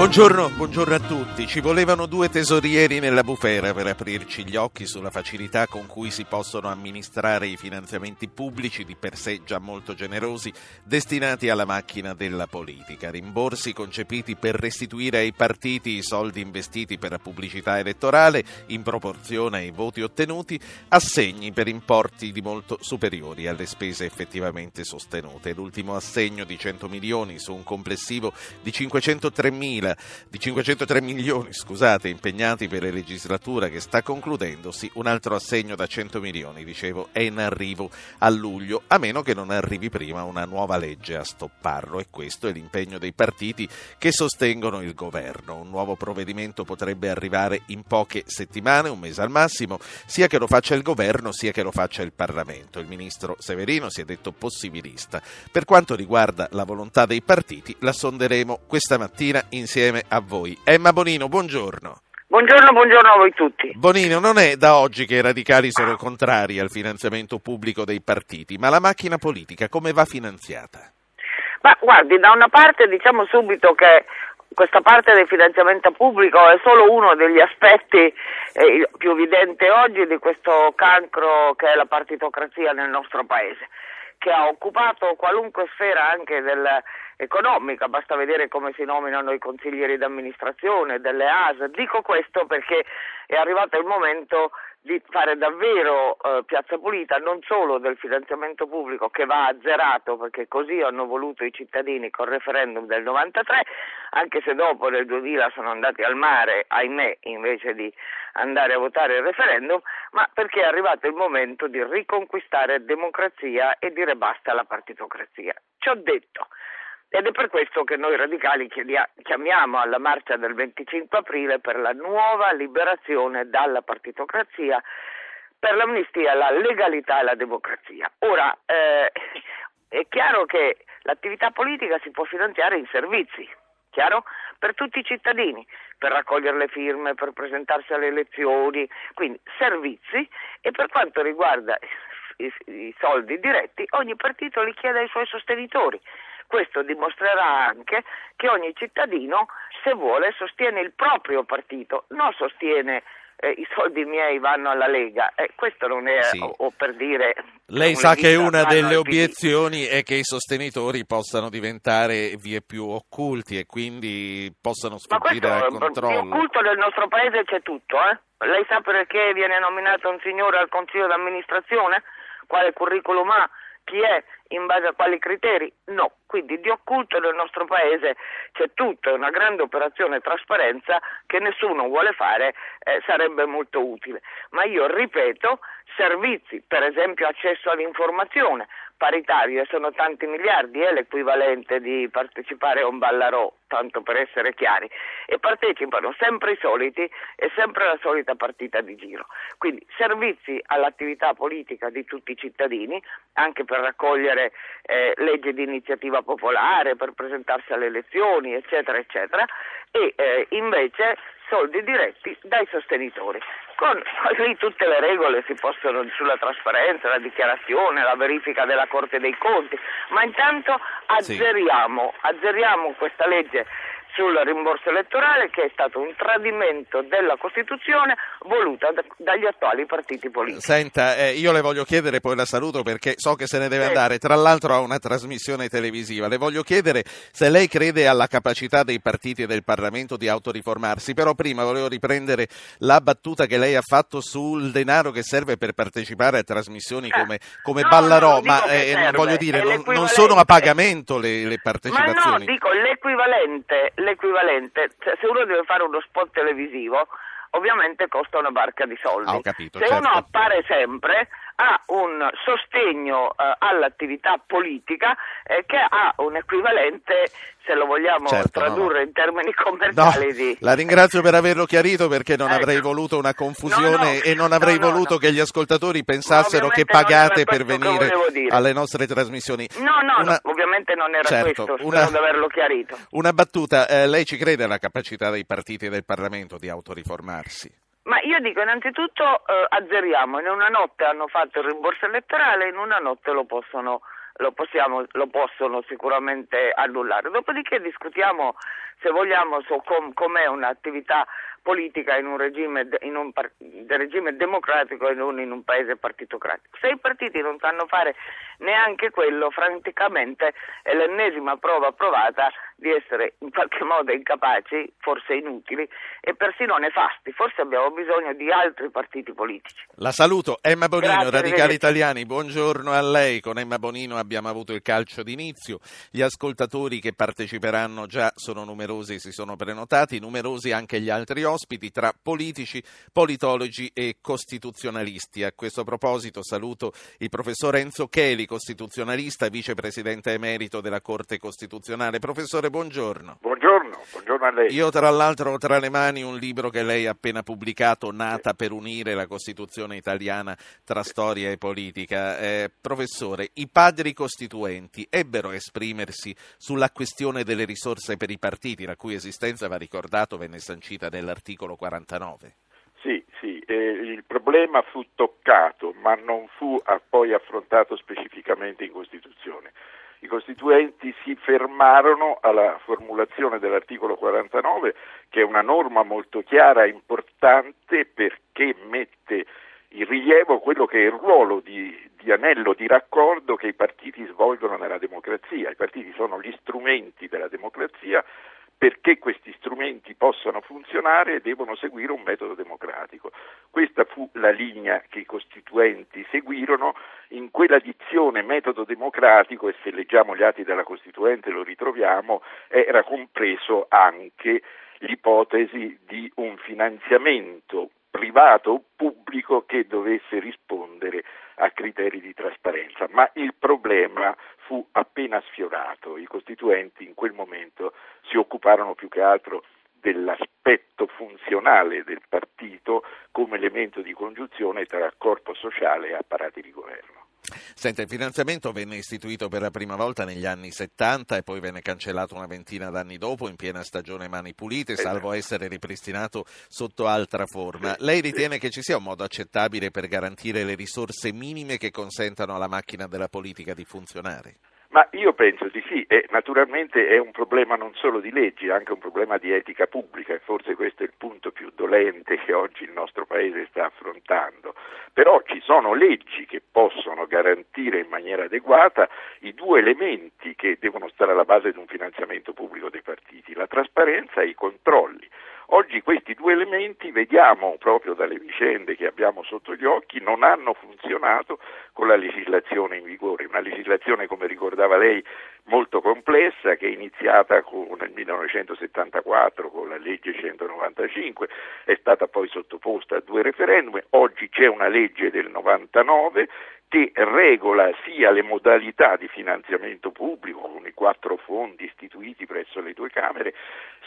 Buongiorno, buongiorno, a tutti. Ci volevano due tesorieri nella bufera per aprirci gli occhi sulla facilità con cui si possono amministrare i finanziamenti pubblici, di per sé già molto generosi, destinati alla macchina della politica. Rimborsi concepiti per restituire ai partiti i soldi investiti per la pubblicità elettorale in proporzione ai voti ottenuti, assegni per importi di molto superiori alle spese effettivamente sostenute. L'ultimo assegno di 100 milioni su un complessivo di 503 mila di 503 milioni scusate, impegnati per la legislatura che sta concludendosi, un altro assegno da 100 milioni, dicevo, è in arrivo a luglio, a meno che non arrivi prima una nuova legge a stopparlo e questo è l'impegno dei partiti che sostengono il governo. Un nuovo provvedimento potrebbe arrivare in poche settimane, un mese al massimo, sia che lo faccia il governo sia che lo faccia il Parlamento. Il ministro Severino si è detto possibilista. Per quanto riguarda la volontà dei partiti, la sonderemo questa mattina insieme insieme a voi. Emma Bonino, buongiorno. Buongiorno, buongiorno a voi tutti. Bonino, non è da oggi che i radicali sono contrari al finanziamento pubblico dei partiti, ma la macchina politica come va finanziata? Ma guardi, da una parte diciamo subito che questa parte del finanziamento pubblico è solo uno degli aspetti eh, più evidenti oggi di questo cancro che è la partitocrazia nel nostro Paese, che ha occupato qualunque sfera anche economica, basta vedere come si nominano i consiglieri d'amministrazione delle AS. Dico questo perché è arrivato il momento di fare davvero eh, piazza pulita non solo del finanziamento pubblico che va azzerato perché così hanno voluto i cittadini col referendum del 93 anche se dopo nel 2000 sono andati al mare ahimè invece di andare a votare il referendum ma perché è arrivato il momento di riconquistare democrazia e dire basta alla partitocrazia. Ci ho detto ed è per questo che noi radicali chiamiamo alla marcia del 25 aprile per la nuova liberazione dalla partitocrazia, per l'amnistia, la legalità e la democrazia. Ora, eh, è chiaro che l'attività politica si può finanziare in servizi, chiaro? Per tutti i cittadini, per raccogliere le firme, per presentarsi alle elezioni, quindi servizi e per quanto riguarda i, i soldi diretti, ogni partito li chiede ai suoi sostenitori. Questo dimostrerà anche che ogni cittadino, se vuole, sostiene il proprio partito, non sostiene eh, i soldi miei vanno alla Lega. Eh, questo non è, sì. o, o, per dire... Lei sa che una delle obiezioni è che i sostenitori possano diventare vie più occulti e quindi possano sfuggire al controllo. Ma occulto nel nostro paese c'è tutto, eh? Lei sa perché viene nominato un signore al consiglio d'amministrazione? Quale curriculum ha? Chi è? in base a quali criteri? No, quindi di occulto nel nostro paese c'è tutta una grande operazione trasparenza che nessuno vuole fare, eh, sarebbe molto utile. Ma io ripeto, servizi, per esempio accesso all'informazione, paritario e sono tanti miliardi, è l'equivalente di partecipare a un ballarò, tanto per essere chiari, e partecipano sempre i soliti e sempre la solita partita di giro. Quindi servizi all'attività politica di tutti i cittadini, anche per raccogliere eh, leggi di iniziativa popolare, per presentarsi alle elezioni, eccetera, eccetera, e eh, invece soldi diretti dai sostenitori. Con lì tutte le regole si possono sulla trasparenza, la dichiarazione, la verifica della Corte dei Conti, ma intanto azzeriamo, azzeriamo questa legge sul rimborso elettorale che è stato un tradimento della Costituzione voluta da, dagli attuali partiti politici. Senta, eh, io le voglio chiedere, poi la saluto perché so che se ne deve sì. andare, tra l'altro ha una trasmissione televisiva, le voglio chiedere se lei crede alla capacità dei partiti e del Parlamento di autoriformarsi, però prima volevo riprendere la battuta che lei ha fatto sul denaro che serve per partecipare a trasmissioni eh. come, come no, Ballarò, no, ma eh, voglio dire, non, non, sono a pagamento le, le partecipazioni. Ma no, dico l'equivalente l'equivalente, cioè, se uno deve fare uno spot televisivo, ovviamente costa una barca di soldi. Ah, capito, se certo. uno appare sempre, ha un sostegno eh, all'attività politica eh, che ha un equivalente, se lo vogliamo certo, tradurre no, no. in termini commerciali. No, di... La ringrazio per averlo chiarito perché non ecco. avrei voluto una confusione e non avrei voluto che gli ascoltatori pensassero che pagate per venire alle nostre trasmissioni. No, no, una... ovviamente non era certo, questo, una... spero di averlo chiarito. Una battuta, eh, lei ci crede alla capacità dei partiti e del Parlamento di autoriformarsi? Ma io dico innanzitutto eh, azzeriamo, in una notte hanno fatto il rimborso elettorale, in una notte lo possono, lo possiamo, lo possono sicuramente annullare. Dopodiché discutiamo se vogliamo su com, com'è un'attività politica in un regime, in un par- regime democratico e non in un paese partitocratico. Se i partiti non sanno fare neanche quello, francamente è l'ennesima prova provata di essere in qualche modo incapaci, forse inutili e persino nefasti. Forse abbiamo bisogno di altri partiti politici. La saluto. Emma Bonino, Grazie, Radicali Italiani, buongiorno a lei. Con Emma Bonino abbiamo avuto il calcio d'inizio. Gli ascoltatori che parteciperanno già sono numerosi, si sono prenotati, numerosi anche gli altri ospiti tra politici, politologi e costituzionalisti. A questo proposito saluto il professor Enzo Cheli, costituzionalista, vicepresidente emerito della Corte Costituzionale. Professore, buongiorno. Buongiorno, buongiorno a lei. Io tra l'altro ho tra le mani un libro che lei ha appena pubblicato, Nata per unire la Costituzione italiana tra storia e politica. Eh, professore, i padri costituenti ebbero a esprimersi sulla questione delle risorse per i partiti, la cui esistenza, va ricordato, venne sancita nell'articolo 49. Sì, sì, eh, il problema fu toccato, ma non fu poi affrontato specificamente in Costituzione. I costituenti si fermarono alla formulazione dell'articolo 49, che è una norma molto chiara e importante perché mette in rilievo quello che è il ruolo di, di, anello di raccordo che i partiti svolgono nella democrazia. I partiti sono gli strumenti della democrazia perché questi strumenti possano funzionare devono seguire un metodo democratico. Questa fu la linea che i costituenti seguirono in quella dizione metodo democratico e se leggiamo gli atti della Costituente lo ritroviamo, era compreso anche l'ipotesi di un finanziamento privato o pubblico che dovesse rispondere a criteri di trasparenza, ma il problema fu appena sfiorato, i costituenti in quel momento si occuparono più che altro dell'aspetto funzionale del partito come elemento di congiunzione tra corpo sociale e apparati di governo. Senta, il finanziamento venne istituito per la prima volta negli anni 70 e poi venne cancellato una ventina d'anni dopo in piena stagione Mani Pulite, salvo essere ripristinato sotto altra forma. Lei ritiene che ci sia un modo accettabile per garantire le risorse minime che consentano alla macchina della politica di funzionare? Ma io penso di sì, e naturalmente è un problema non solo di leggi, è anche un problema di etica pubblica e forse questo è il punto più dolente che oggi il nostro Paese sta affrontando. Però ci sono leggi che possono garantire in maniera adeguata i due elementi che devono stare alla base di un finanziamento pubblico dei partiti, la trasparenza e i controlli. Oggi questi due elementi, vediamo proprio dalle vicende che abbiamo sotto gli occhi, non hanno funzionato con la legislazione in vigore, una legislazione come ricordava lei molto complessa che è iniziata con, nel 1974 con la legge 195, è stata poi sottoposta a due referendum, oggi c'è una legge del 99 che regola sia le modalità di finanziamento pubblico con i quattro fondi istituiti presso le due Camere,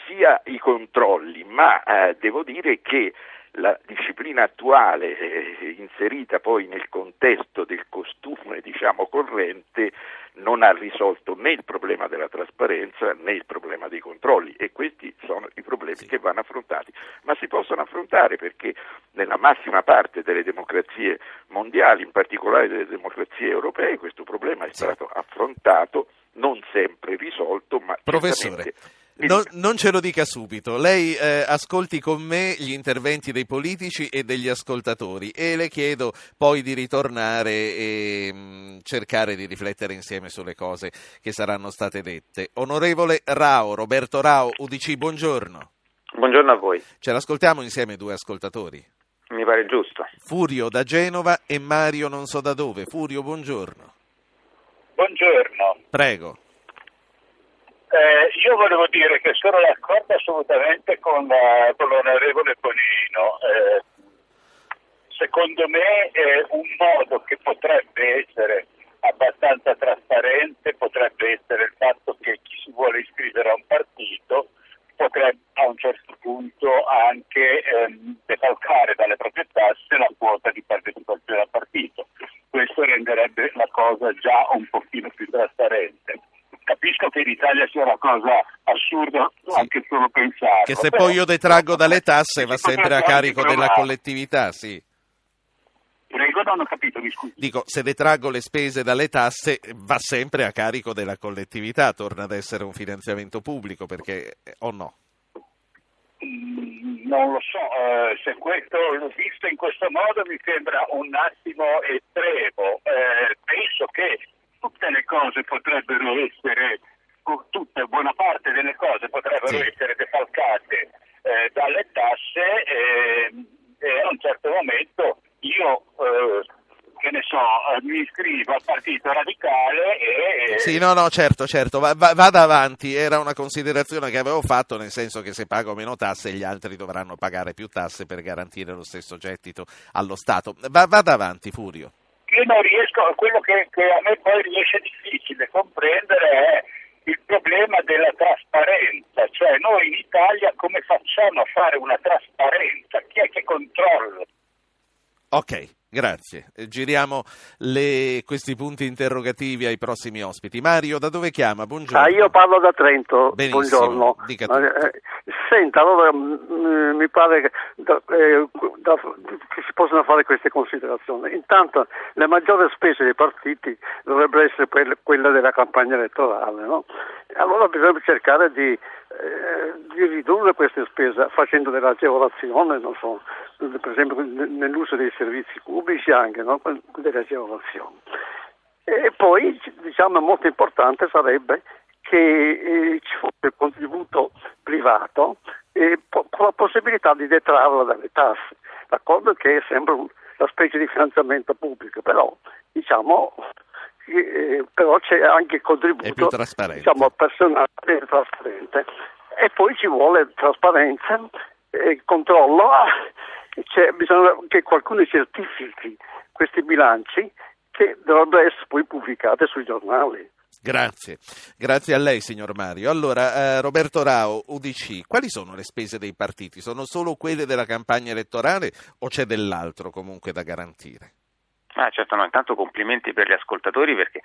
sia i controlli, ma eh, devo dire che la disciplina attuale eh, inserita poi nel contesto del costume diciamo, corrente non ha risolto né il problema della trasparenza né il problema dei controlli e questi sono i problemi sì. che vanno affrontati, ma si possono affrontare perché nella massima parte delle democrazie mondiali, in particolare delle democrazie europee, questo problema è stato affrontato, non sempre risolto, ma Professore. Non, non, ce lo dica subito, lei eh, ascolti con me gli interventi dei politici e degli ascoltatori e le chiedo poi di ritornare e mh, mm, cercare di riflettere insieme sulle cose che saranno state dette. Onorevole Rao, Roberto Rao, UDC, buongiorno. Buongiorno a voi. Ce l'ascoltiamo insieme due ascoltatori. Mi pare giusto. Furio da Genova e Mario non so da dove. Furio, buongiorno. Buongiorno. Prego. Eh, io volevo dire che sono d'accordo assolutamente con, uh, con l'onorevole Bonino. Eh, secondo me è un modo che potrebbe essere abbastanza trasparente, potrebbe essere il fatto che chi si vuole iscrivere a un partito potrebbe a un certo punto anche ehm, defalcare dalle proprie tasse la quota di partecipazione al partito. Questo renderebbe la cosa già un pochino più trasparente. capisco Italia sia una cosa assurda Sì. anche solo pensare. Che se poi io detraggo dalle tasse va sempre a carico della collettività. sì. Prego, non ho capito. Dico, se detraggo le spese dalle tasse va sempre a carico della collettività, torna ad essere un finanziamento pubblico, perché o no? Mm, Non lo so, eh, se questo l'ho visto in questo modo mi sembra un attimo estremo. Eh, penso che tutte le cose potrebbero essere, o tutte, buona parte delle cose potrebbero Sì. essere defalcate eh, dalle tasse e, e a un certo momento io, eh, che ne so, eh, mi iscrivo al Partito Radicale e... Sì, no, no, certo, certo, va- va- vada avanti, era una considerazione che avevo fatto, nel senso che se pago meno tasse gli altri dovranno pagare più tasse per garantire lo stesso gettito allo Stato. Va- vada avanti, Furio. Io non riesco, quello che, che a me poi riesce difficile comprendere è il problema della trasparenza, cioè noi in Italia come facciamo a fare una trasparenza? Chi è che controlla? Ok, grazie. Giriamo le- questi punti interrogativi ai prossimi ospiti. Mario, da dove chiama? Buongiorno. Ah, io parlo da Trento, Benissimo, buongiorno. eh, senta, allora mm, mi pare che, da- eh, da- che si possano fare queste considerazioni. Intanto le maggiori spese dei partiti dovrebbero essere quelle della campagna elettorale, no? Allora bisogna cercare di, eh, di ridurre queste spese facendo delle agevolazioni, so, per esempio nell'uso dei servizi pubblici anche, no? delle agevolazioni. E poi diciamo molto importante sarebbe che eh, ci fosse il contributo privato e po- con la possibilità di detrarla dalle tasse. D'accordo che è sempre un- una specie di finanziamento pubblico, però diciamo eh, però c'è anche il contributo diciamo, personale e trasparente. E poi ci vuole trasparenza e controllo. Ah, c'è bisogna che qualcuno certifichi questi bilanci che dovrebbero essere poi pubblicati sui giornali. Grazie, grazie a lei signor Mario. Allora, eh, Roberto Rao, UDC, quali sono le spese dei partiti? Sono solo quelle della campagna elettorale o c'è dell'altro comunque da garantire? Ah, certo, no, intanto complimenti per gli ascoltatori perché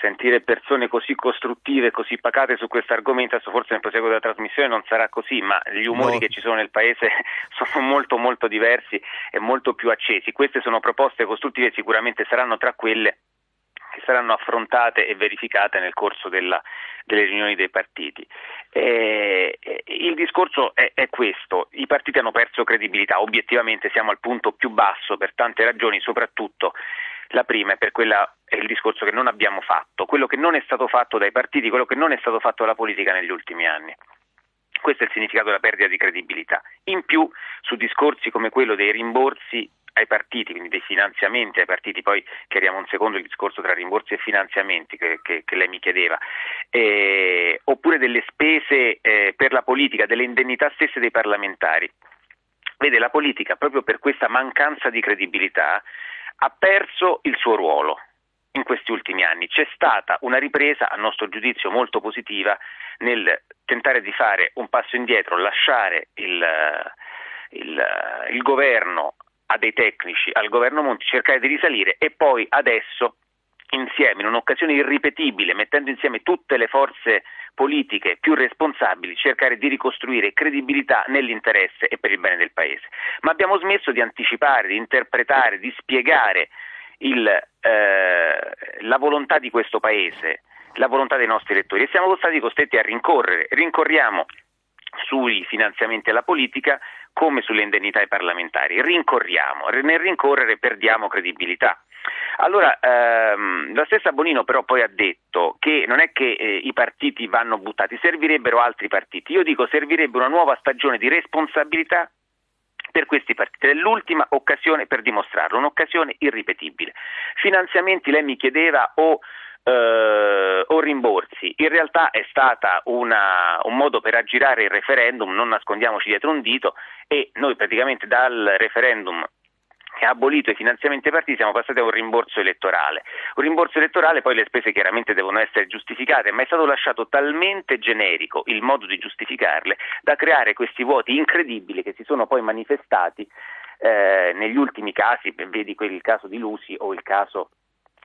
sentire persone così costruttive, così pacate su questo argomento, adesso forse nel proseguo della trasmissione non sarà così, ma gli umori No. che ci sono nel paese sono molto molto diversi e molto più accesi. Queste sono proposte costruttive e sicuramente saranno tra quelle che saranno affrontate e verificate nel corso della- delle riunioni dei partiti. Eh, il discorso è, è questo, i partiti hanno perso credibilità, obiettivamente siamo al punto più basso per tante ragioni, soprattutto la prima è per quella è il discorso che non abbiamo fatto, quello che non è stato fatto dai partiti, quello che non è stato fatto dalla politica negli ultimi anni. Questo è il significato della perdita di credibilità. In più, su discorsi come quello dei rimborsi ai partiti, quindi dei finanziamenti ai partiti, poi chiariamo un secondo il discorso tra rimborsi e finanziamenti che, che- che lei mi chiedeva, eh, oppure delle spese eh, per la politica, delle indennità stesse dei parlamentari. Vede, la politica, proprio per questa mancanza di credibilità, ha perso il suo ruolo in questi ultimi anni. C'è stata una ripresa, a nostro giudizio, molto positiva nel tentare di fare un passo indietro, lasciare il, il, il governo a dei tecnici, al governo Monti, cercare di risalire e poi adesso insieme, in un'occasione irripetibile, mettendo insieme tutte le forze politiche più responsabili, cercare di ricostruire credibilità nell'interesse e per il bene del Paese. Ma abbiamo smesso di anticipare, di interpretare, di spiegare il, eh, la volontà di questo Paese, la volontà dei nostri elettori e siamo stati costretti a rincorrere. Rincorriamo sui finanziamenti alla politica come sulle indennità ai parlamentari. Rincorriamo, nel rincorrere perdiamo credibilità. Allora, ehm, la stessa Bonino però poi ha detto che non è che eh, i partiti vanno buttati, servirebbero altri partiti. Io dico servirebbe una nuova stagione di responsabilità per questi partiti. È l'ultima occasione per dimostrarlo, un'occasione irripetibile. Finanziamenti, lei mi chiedeva, o, eh, o rimborsi. In realtà è stata una, un modo per aggirare il referendum, non nascondiamoci dietro un dito, e noi praticamente dal referendum ha abolito i finanziamenti ai partiti siamo passati a un rimborso elettorale. Un rimborso elettorale poi le spese chiaramente devono essere giustificate, ma è stato lasciato talmente generico il modo di giustificarle da creare questi vuoti incredibili che si sono poi manifestati eh, negli ultimi casi, vedi quel- il caso di Lusi o il caso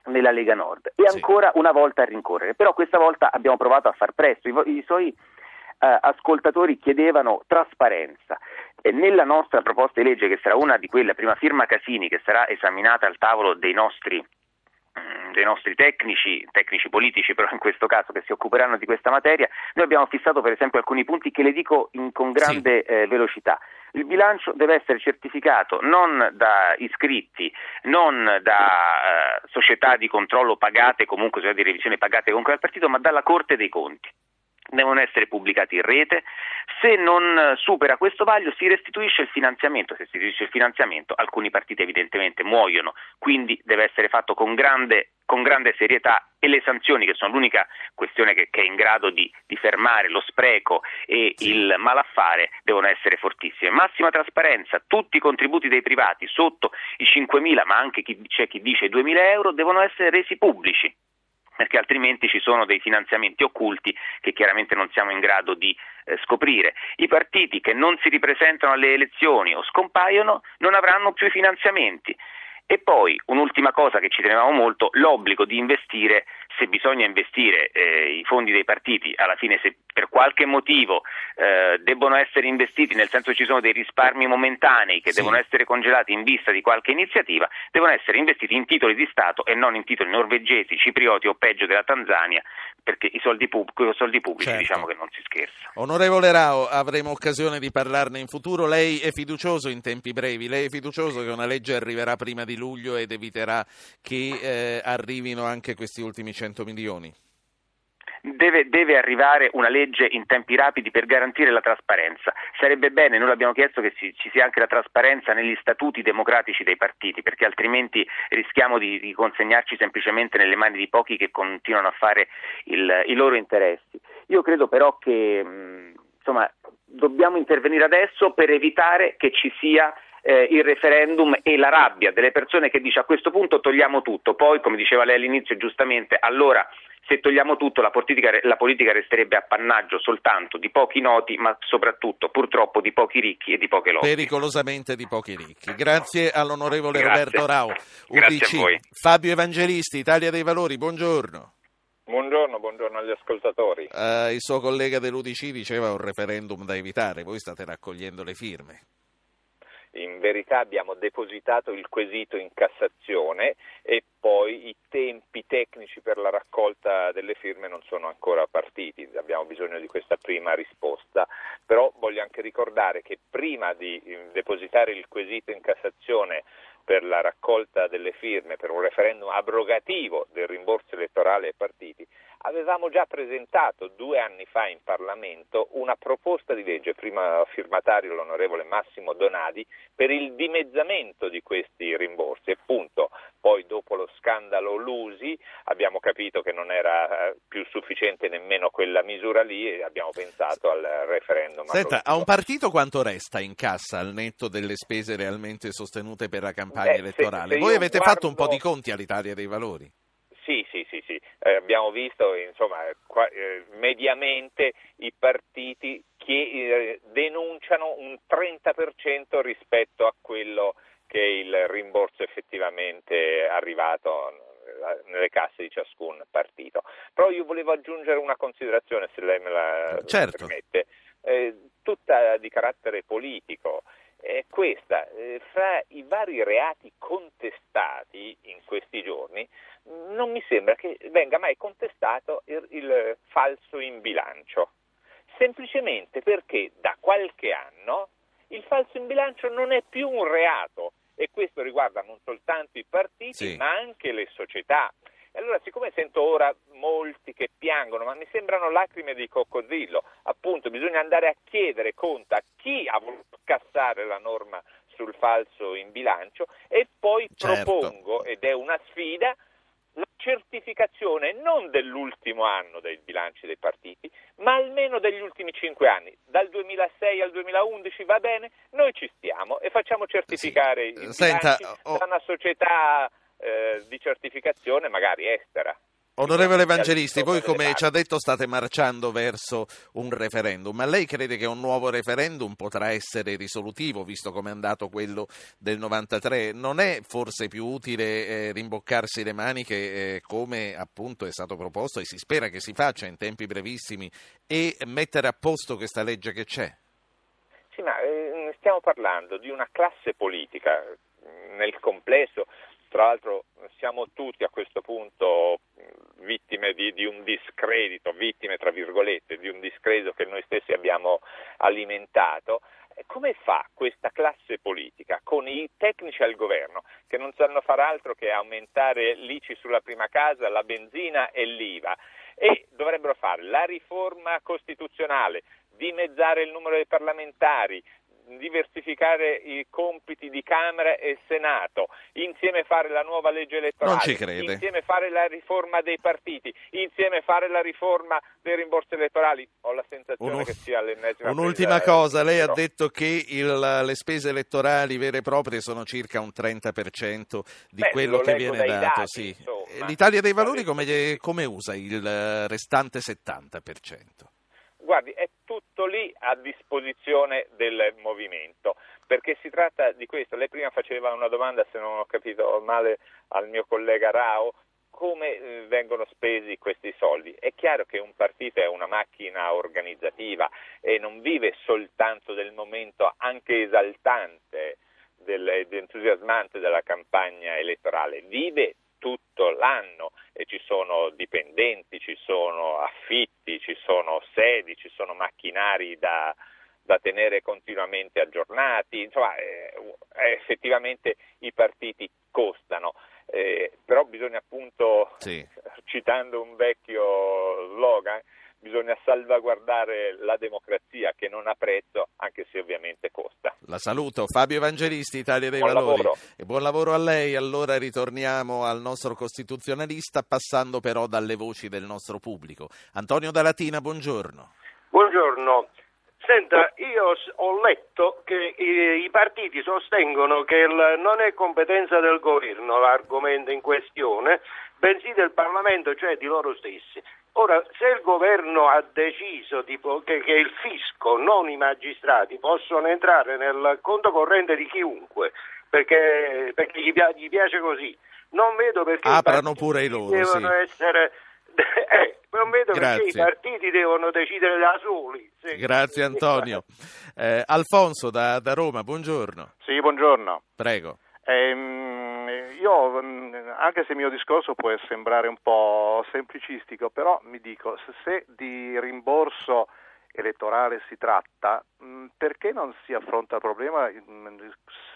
nella Lega Nord e ancora una volta a rincorrere, però questa volta abbiamo provato a far presto, i, i suoi eh, ascoltatori chiedevano trasparenza. E nella nostra proposta di legge, che sarà una di quelle, prima firma Casini, che sarà esaminata al tavolo dei nostri mm, dei nostri tecnici, tecnici politici però in questo caso che si occuperanno di questa materia, noi abbiamo fissato per esempio alcuni punti che le dico in, con grande sì. eh, velocità. Il bilancio deve essere certificato non da iscritti, non da eh, società di controllo pagate, comunque società di revisione pagate comunque dal partito, ma dalla Corte dei Conti devono essere pubblicati in rete, se non supera questo vaglio si restituisce il finanziamento, se si restituisce il finanziamento. Alcuni partiti evidentemente muoiono, quindi deve essere fatto con grande, con grande serietà e le sanzioni che sono l'unica questione che, che è in grado di, di, fermare lo spreco e il malaffare devono essere fortissime. Massima trasparenza, tutti i contributi dei privati sotto i 5.000 ma anche chi, c'è chi dice i 2.000 euro devono essere resi pubblici perché altrimenti ci sono dei finanziamenti occulti che chiaramente non siamo in grado di eh, scoprire. I partiti che non si ripresentano alle elezioni o scompaiono non avranno più i finanziamenti. E poi un'ultima cosa che ci tenevamo molto, l'obbligo di investire, se bisogna investire eh, i fondi dei partiti, alla fine se per qualche motivo eh, debbono essere investiti, nel senso che ci sono dei risparmi momentanei che sì. devono essere congelati in vista di qualche iniziativa, devono essere investiti in titoli di Stato e non in titoli norvegesi, ciprioti o peggio della Tanzania, perché i soldi, pub- i soldi pubblici certo. diciamo che non si scherza. Onorevole Rao, avremo occasione di parlarne in futuro. Lei è fiducioso in tempi brevi, lei è fiducioso che una legge arriverà prima di luglio ed eviterà che eh, arrivino anche questi ultimi 100 milioni? Deve, deve, arrivare una legge in tempi rapidi per garantire la trasparenza. Sarebbe bene, noi l'abbiamo chiesto, che ci, ci sia anche la trasparenza negli statuti democratici dei partiti, perché altrimenti rischiamo di, di consegnarci semplicemente nelle mani di pochi che continuano a fare il, i loro interessi. Io credo però che mh, insomma, dobbiamo intervenire adesso per evitare che ci sia eh, il referendum e la rabbia delle persone che dice a questo punto togliamo tutto, poi come diceva lei all'inizio giustamente, allora se togliamo tutto la politica, la politica, resterebbe appannaggio soltanto di pochi noti, ma soprattutto purtroppo di pochi ricchi e di poche lobby. Pericolosamente di pochi ricchi. Grazie all'onorevole Grazie. Roberto Rao, UDC. Fabio Evangelisti, Italia dei Valori, buongiorno. Buongiorno, buongiorno agli ascoltatori. Uh, il suo collega dell'UDC diceva un referendum da evitare, voi state raccogliendo le firme in verità abbiamo depositato il quesito in Cassazione e poi i tempi tecnici per la raccolta delle firme non sono ancora partiti, abbiamo bisogno di questa prima risposta, però voglio anche ricordare che prima di eh, depositare il quesito in Cassazione per la raccolta delle firme per un referendum abrogativo del rimborso elettorale ai partiti, avevamo già presentato due anni fa in Parlamento una proposta di legge, prima firmatario l'onorevole Massimo Donadi, per il dimezzamento di questi rimborsi. Appunto, poi dopo lo scandalo Lusi abbiamo capito che non era eh, più sufficiente nemmeno quella misura lì e abbiamo pensato al referendum. Senta, a un partito quanto resta in cassa al netto delle spese realmente sostenute per la campagna eh, elettorale? Se, se Voi avete guardo... fatto un po' di conti all'Italia dei Valori? Sì, sì. Eh, abbiamo visto insomma, qua, eh, mediamente i partiti che eh, denunciano un 30% rispetto a quello che è il rimborso effettivamente arrivato nelle casse di ciascun partito. Però io volevo aggiungere una considerazione, se lei me la certo. permette, eh, tutta di carattere politico. È questa, eh, fra i vari reati contestati in questi giorni, non mi sembra che venga mai contestato il, il falso in bilancio, semplicemente perché da qualche anno il falso in bilancio non è più un reato e questo riguarda non soltanto i partiti sì. ma anche le società. E allora, siccome sento ora molti che piangono, ma mi sembrano lacrime di coccodrillo, appunto bisogna andare a chiedere conto a chi ha voluto cassare la norma sul falso in bilancio e poi certo. propongo, ed è una sfida, certificazione non dell'ultimo anno dei bilanci dei partiti, ma almeno degli ultimi cinque anni. Dal 2006 al 2011 va bene, noi ci stiamo e facciamo certificare sì. i Senta, bilanci oh... da una società eh, di certificazione magari estera. Onorevole Evangelisti, voi come ci ha detto state marciando verso un referendum, ma lei crede che un nuovo referendum potrà essere risolutivo, visto come è andato quello del 93? Non è forse più utile eh, rimboccarsi le maniche eh, come appunto è stato proposto e si spera che si faccia in tempi brevissimi e mettere a posto questa legge che c'è? Sì, ma eh, stiamo parlando di una classe politica nel complesso, tra l'altro siamo tutti a questo punto vittime di, di, un discredito, vittime tra virgolette, di un discredito che noi stessi abbiamo alimentato. Come fa questa classe politica con i tecnici al governo che non sanno far altro che aumentare l'ICI sulla prima casa, la benzina e l'IVA e dovrebbero fare la riforma costituzionale, dimezzare il numero dei parlamentari, diversificare i compiti di Camera e Senato, insieme fare la nuova legge elettorale, insieme fare la riforma dei partiti, insieme fare la riforma dei rimborsi elettorali. Ho la sensazione Uno, che sia l'ennesima Un'ultima cosa, lei ha detto che il, le spese elettorali vere e proprie sono circa un 30% di Beh, quello che viene dato. Dati, sì. L'Italia dei Valori come, come usa il restante 70%? Guardi, è tutto lì a disposizione del movimento, perché si tratta di questo. Lei prima faceva una domanda, se non ho capito male, al mio collega Rao, come eh, vengono spesi questi soldi. È chiaro che un partito è una macchina organizzativa e non vive soltanto del momento anche esaltante ed entusiasmante della campagna elettorale, vive tutto l'anno e ci sono dipendenti, ci sono affitti, ci sono sedi, ci sono macchinari da, da tenere continuamente aggiornati, insomma eh, effettivamente i partiti costano, eh, però bisogna appunto, sì. citando un vecchio slogan, bisogna salvaguardare la democrazia che non ha prezzo, anche se ovviamente costa. La saluto, Fabio Evangelisti, Italia dei buon Valori. Lavoro. E buon lavoro a lei. Allora ritorniamo al nostro costituzionalista, passando però dalle voci del nostro pubblico. Antonio Dalatina, buongiorno. Buongiorno. Senta, io ho letto che i, partiti sostengono che non è competenza del governo l'argomento in questione, bensì del Parlamento, cioè di loro stessi. Ora, se il governo ha deciso tipo, che, che, il fisco, non i magistrati, possono entrare nel conto corrente di chiunque, perché, perché gli, gli, piace così, non vedo perché aprano pure i loro, devono sì. essere eh, non vedo Grazie. perché i partiti devono decidere da soli. Se... Grazie Antonio. Eh, Alfonso da, da, Roma, buongiorno. Sì, buongiorno. Prego. Eh, io, anche se il mio discorso può sembrare un po' semplicistico, però mi dico, se di rimborso elettorale si tratta, perché non si affronta il problema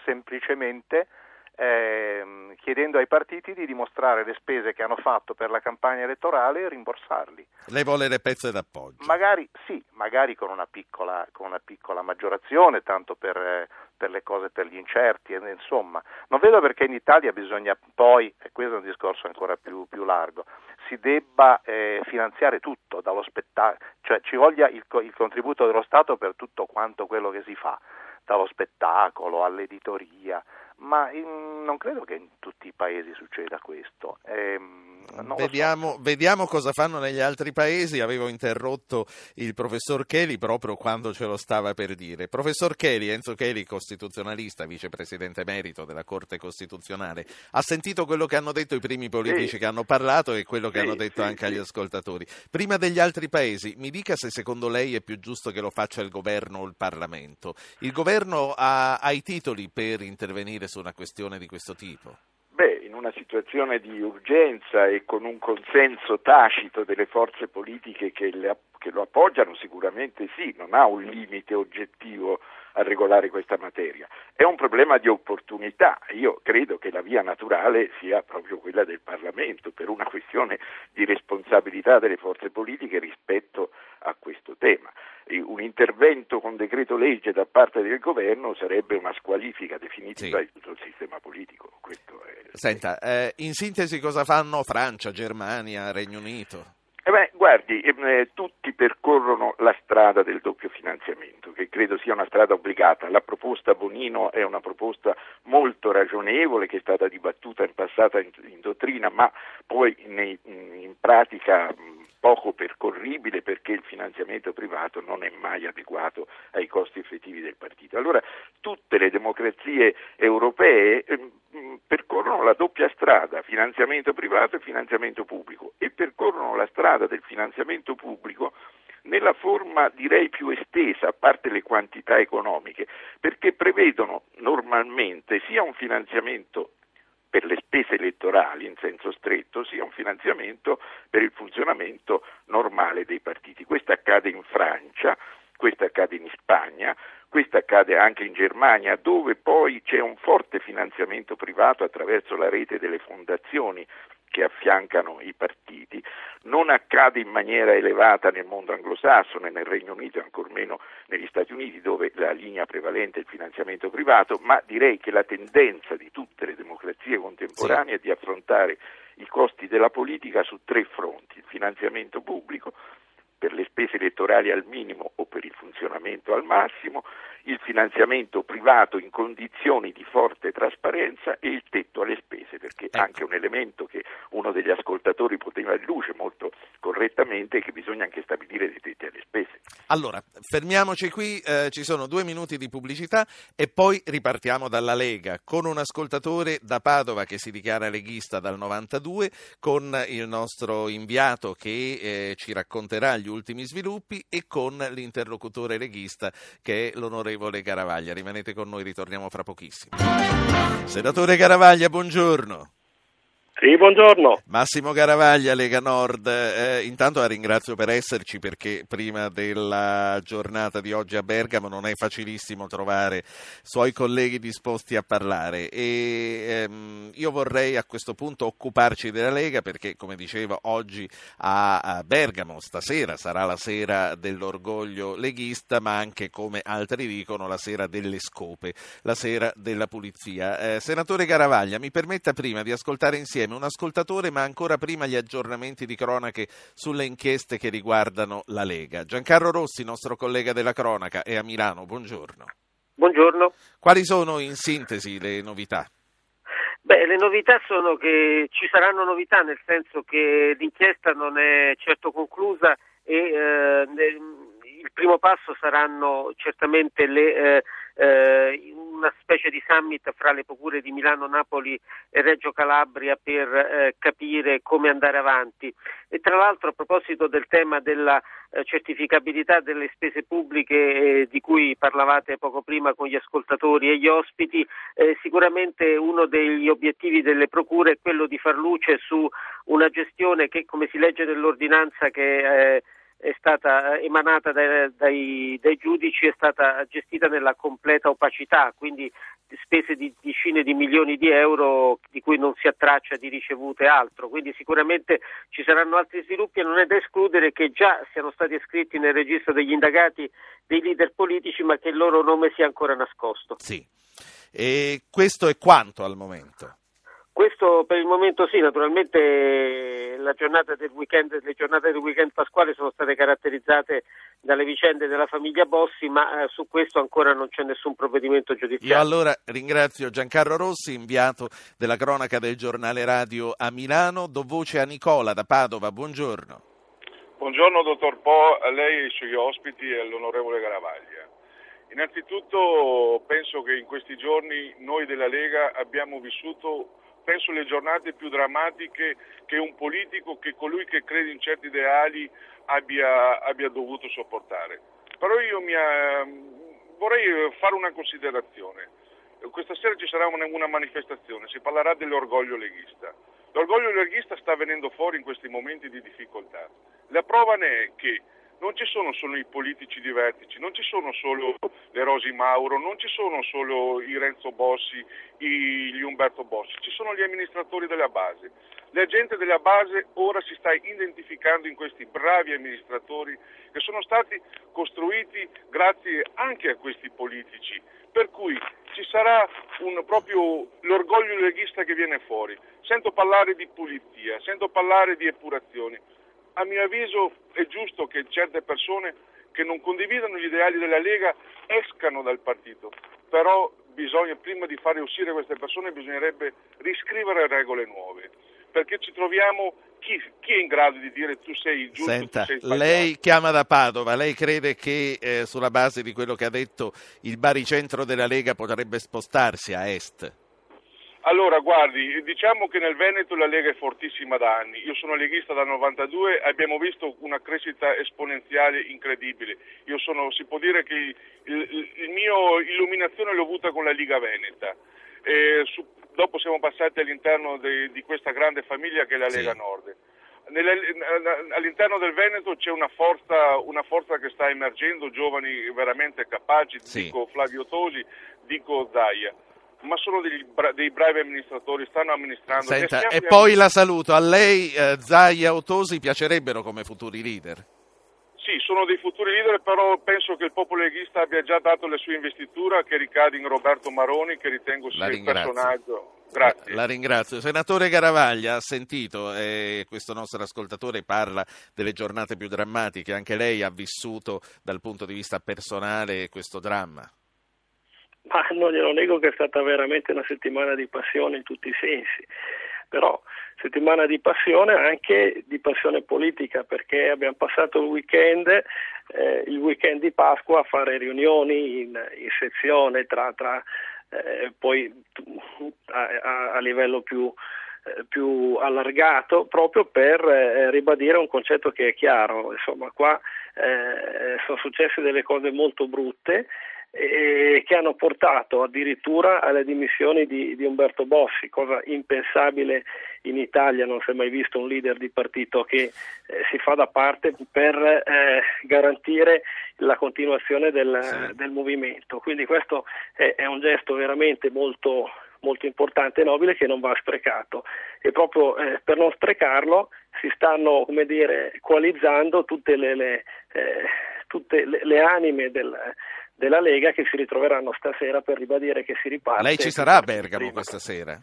semplicemente eh, chiedendo ai partiti di dimostrare le spese che hanno fatto per la campagna elettorale e rimborsarli. Lei vuole le pezze d'appoggio? Magari sì, magari con una piccola, con una piccola maggiorazione, tanto per, eh, per, le cose per gli incerti, insomma. Non vedo perché in Italia bisogna poi, e questo è un discorso ancora più, più largo, si debba eh, finanziare tutto, dallo spettacolo, cioè ci voglia il, il contributo dello Stato per tutto quanto quello che si fa, dallo spettacolo all'editoria ma in, non credo che in tutti i paesi succeda questo. Ehm, vediamo, so. vediamo, cosa fanno negli altri paesi. Avevo interrotto il professor Cheli proprio quando ce lo stava per dire. Professor Cheli, Enzo Cheli, costituzionalista, vicepresidente emerito della Corte Costituzionale, ha sentito quello che hanno detto i primi politici sì. che hanno parlato e quello che sì, hanno detto sì, anche agli ascoltatori. Prima degli altri paesi, mi dica se secondo lei è più giusto che lo faccia il governo o il Parlamento. Il governo ha, ha i titoli per intervenire su una questione di questo tipo? Beh, in una situazione di urgenza e con un consenso tacito delle forze politiche che, le, che, lo appoggiano, sicuramente sì, non ha un limite oggettivo a regolare questa materia. È un problema di opportunità. Io credo che la via naturale sia proprio quella del Parlamento, per una questione di responsabilità delle forze politiche rispetto a questo tema un intervento con decreto legge da parte del governo sarebbe una squalifica definitiva sì. di tutto il sistema politico. Senta, eh, in sintesi cosa fanno Francia, Germania, Regno Unito? Eh beh, guardi, eh, tutti percorrono la strada del doppio finanziamento, che credo sia una strada obbligata. La proposta Bonino è una proposta molto ragionevole, che è stata dibattuta in passato in, in dottrina, ma poi nei, in pratica poco percorribile perché il finanziamento privato non è mai adeguato ai costi effettivi del partito. Allora tutte le democrazie europee eh, percorrono la doppia strada, finanziamento privato e finanziamento pubblico e percorrono la strada del finanziamento pubblico nella forma direi più estesa, a parte le quantità economiche, perché prevedono normalmente sia un finanziamento per le spese elettorali in senso stretto sia un finanziamento per il funzionamento normale dei partiti. Questo accade in Francia, questo accade in Spagna, questo accade anche in Germania, dove poi c'è un forte finanziamento privato attraverso la rete delle fondazioni che affiancano i partiti, non accade in maniera elevata nel mondo anglosassone, nel Regno Unito e ancor meno negli Stati Uniti dove la linea prevalente è il finanziamento privato, ma direi che la tendenza di tutte le democrazie contemporanee sì. è di affrontare i costi della politica su tre fronti, il finanziamento pubblico, per le spese elettorali al minimo o per il funzionamento al massimo, il finanziamento privato in condizioni di forte trasparenza e il tetto alle spese, perché ecco. anche un elemento che uno degli ascoltatori poteva in luce molto correttamente è che bisogna anche stabilire dei tetti alle spese. Allora, fermiamoci qui, eh, ci sono due minuti di pubblicità e poi ripartiamo dalla Lega con un ascoltatore da Padova che si dichiara leghista dal 92, con il nostro inviato che eh, ci racconterà gli ultimi sviluppi e con l'interlocutore leghista che è l'onorevole Garavaglia. Rimanete con noi, ritorniamo fra pochissimo. Senatore Garavaglia, buongiorno. Sì, buongiorno. Massimo Garavaglia, Lega Nord. Eh, intanto la ringrazio per esserci perché prima della giornata di oggi a Bergamo non è facilissimo trovare suoi colleghi disposti a parlare e ehm, io vorrei a questo punto occuparci della Lega perché come dicevo oggi a, a Bergamo stasera sarà la sera dell'orgoglio leghista ma anche come altri dicono la sera delle scope, la sera della pulizia. Eh, senatore Garavaglia, mi permetta prima di ascoltare insieme un ascoltatore, ma ancora prima gli aggiornamenti di cronache sulle inchieste che riguardano la Lega. Giancarlo Rossi, nostro collega della cronaca, è a Milano. Buongiorno. Buongiorno. Quali sono in sintesi le novità? Beh, le novità sono che ci saranno novità, nel senso che l'inchiesta non è certo conclusa e eh, il primo passo saranno certamente le eh, eh, una specie di summit fra le procure di Milano, Napoli e Reggio Calabria per eh, capire come andare avanti. E tra l'altro a proposito del tema della eh, certificabilità delle spese pubbliche eh, di cui parlavate poco prima con gli ascoltatori e gli ospiti, eh, sicuramente uno degli obiettivi delle procure è quello di far luce su una gestione che, come si legge nell'ordinanza che è stata emanata dai, dai, dai, giudici, è stata gestita nella completa opacità, quindi spese di decine di milioni di euro di cui non si ha traccia di ricevute altro, quindi sicuramente ci saranno altri sviluppi e non è da escludere che già siano stati iscritti nel registro degli indagati dei leader politici ma che il loro nome sia ancora nascosto. Sì. E questo è quanto al momento? Questo per il momento sì, naturalmente del weekend, le giornate del weekend pasquale sono state caratterizzate dalle vicende della famiglia Bossi, ma eh, su questo ancora non c'è nessun provvedimento giudiziario. Io allora ringrazio Giancarlo Rossi, inviato della cronaca del giornale radio a Milano, do voce a Nicola da Padova, buongiorno. Buongiorno dottor Po, a lei e ai suoi ospiti e all'onorevole Garavaglia. Innanzitutto penso che in questi giorni noi della Lega abbiamo vissuto penso le giornate più drammatiche che un politico, che colui che crede in certi ideali abbia, abbia dovuto sopportare. Però io mi, eh, vorrei fare una considerazione. Questa sera ci sarà una, una manifestazione, si parlerà dell'orgoglio leghista. L'orgoglio leghista sta venendo fuori in questi momenti di difficoltà. La prova ne è che non ci sono solo i politici di vertici, non ci sono solo le Rosi Mauro, non ci sono solo i Renzo Bossi, gli Umberto Bossi, ci sono gli amministratori della base. La gente della base ora si sta identificando in questi bravi amministratori che sono stati costruiti grazie anche a questi politici, per cui ci sarà un, proprio l'orgoglio leghista che viene fuori. Sento parlare di pulizia, sento parlare di epurazioni a mio avviso è giusto che certe persone che non condividono gli ideali della Lega escano dal partito, però bisogna, prima di fare uscire queste persone bisognerebbe riscrivere regole nuove, perché ci troviamo chi, chi, è in grado di dire tu sei il giusto, Senta, sei lei chiama da Padova, lei crede che eh, sulla base di quello che ha detto il baricentro della Lega potrebbe spostarsi a est? Allora, guardi, diciamo che nel Veneto la Lega è fortissima da anni. Io sono leghista dal 92 e abbiamo visto una crescita esponenziale incredibile. Sono, si può dire che il, il, il, mio illuminazione l'ho avuta con la Liga Veneta. Su, dopo siamo passati all'interno de, di questa grande famiglia che è la Lega sì. Nord. Nelle, all'interno del Veneto c'è una forza, una forza, che sta emergendo, giovani veramente capaci, sì. dico Flavio Tosi, dico Zaia ma sono degli, dei bravi amministratori, stanno amministrando. Senta, e, poi la saluto, a lei eh, Zaia e Otosi piacerebbero come futuri leader? Sì, sono dei futuri leader, però penso che il popolo leghista abbia già dato le sue investiture che ricade in Roberto Maroni, che ritengo sia il personaggio. Grazie. La ringrazio. Senatore Garavaglia, ha sentito, eh, questo nostro ascoltatore parla delle giornate più drammatiche, anche lei ha vissuto dal punto di vista personale questo dramma? Ma non glielo nego che è stata veramente una settimana di passione in tutti i sensi, però settimana di passione anche di passione politica perché abbiamo passato il weekend, eh, il weekend di Pasqua a fare riunioni in, in sezione tra, tra eh, poi a, a, livello più, eh, più allargato proprio per eh, ribadire un concetto che è chiaro, insomma qua eh, sono successe delle cose molto brutte e che hanno portato addirittura alle dimissioni di, di, Umberto Bossi, cosa impensabile in Italia, non si è mai visto un leader di partito che eh, si fa da parte per eh, garantire la continuazione del, sì. del, movimento. Quindi questo è, è un gesto veramente molto, molto importante e nobile che non va sprecato e proprio eh, per non sprecarlo si stanno come dire, coalizzando tutte le, le, eh, tutte le, le anime del, della Lega che si ritroveranno stasera per ribadire che si riparte. Lei ci sarà a Bergamo prima. questa sera?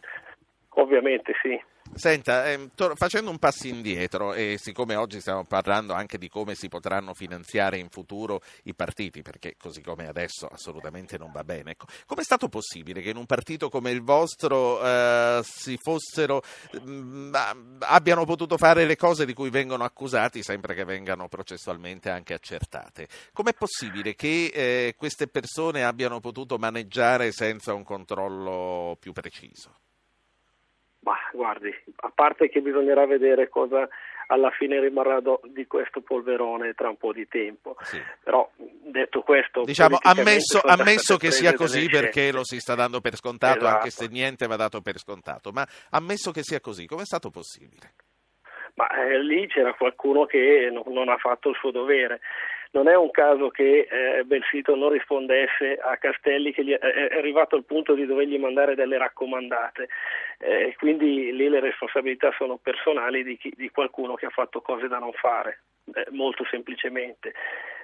Ovviamente sì. Senta, ehm, to- facendo un passo indietro, e siccome oggi stiamo parlando anche di come si potranno finanziare in futuro i partiti, perché così come adesso assolutamente non va bene, ecco, come è stato possibile che in un partito come il vostro eh, si fossero, mh, mm, abbiano potuto fare le cose di cui vengono accusati, sempre che vengano processualmente anche accertate? Com'è possibile che eh, queste persone abbiano potuto maneggiare senza un controllo più preciso? Ma guardi, a parte che bisognerà vedere cosa alla fine rimarrà do, di questo polverone tra un po' di tempo. Sì. Però detto questo, diciamo ammesso, ammesso che sia così perché lo si sta dando per scontato, esatto. anche se niente va dato per scontato, ma ammesso che sia così, come è stato possibile? Ma eh, lì c'era qualcuno che non, non ha fatto il suo dovere non è un caso che eh, Belsito non rispondesse a Castelli che gli è, arrivato al punto di dovergli mandare delle raccomandate, eh, quindi lì le responsabilità sono personali di, chi, di, qualcuno che ha fatto cose da non fare, eh, molto semplicemente.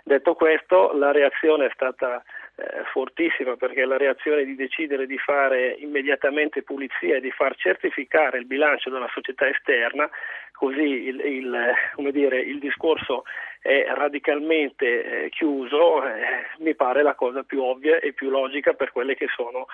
Detto questo, la reazione è stata eh, fortissima perché la reazione di decidere di fare immediatamente pulizia e di far certificare il bilancio della società esterna, così il, il, dire, il discorso è radicalmente eh, chiuso, eh, mi pare la cosa più ovvia e più logica per quelle che sono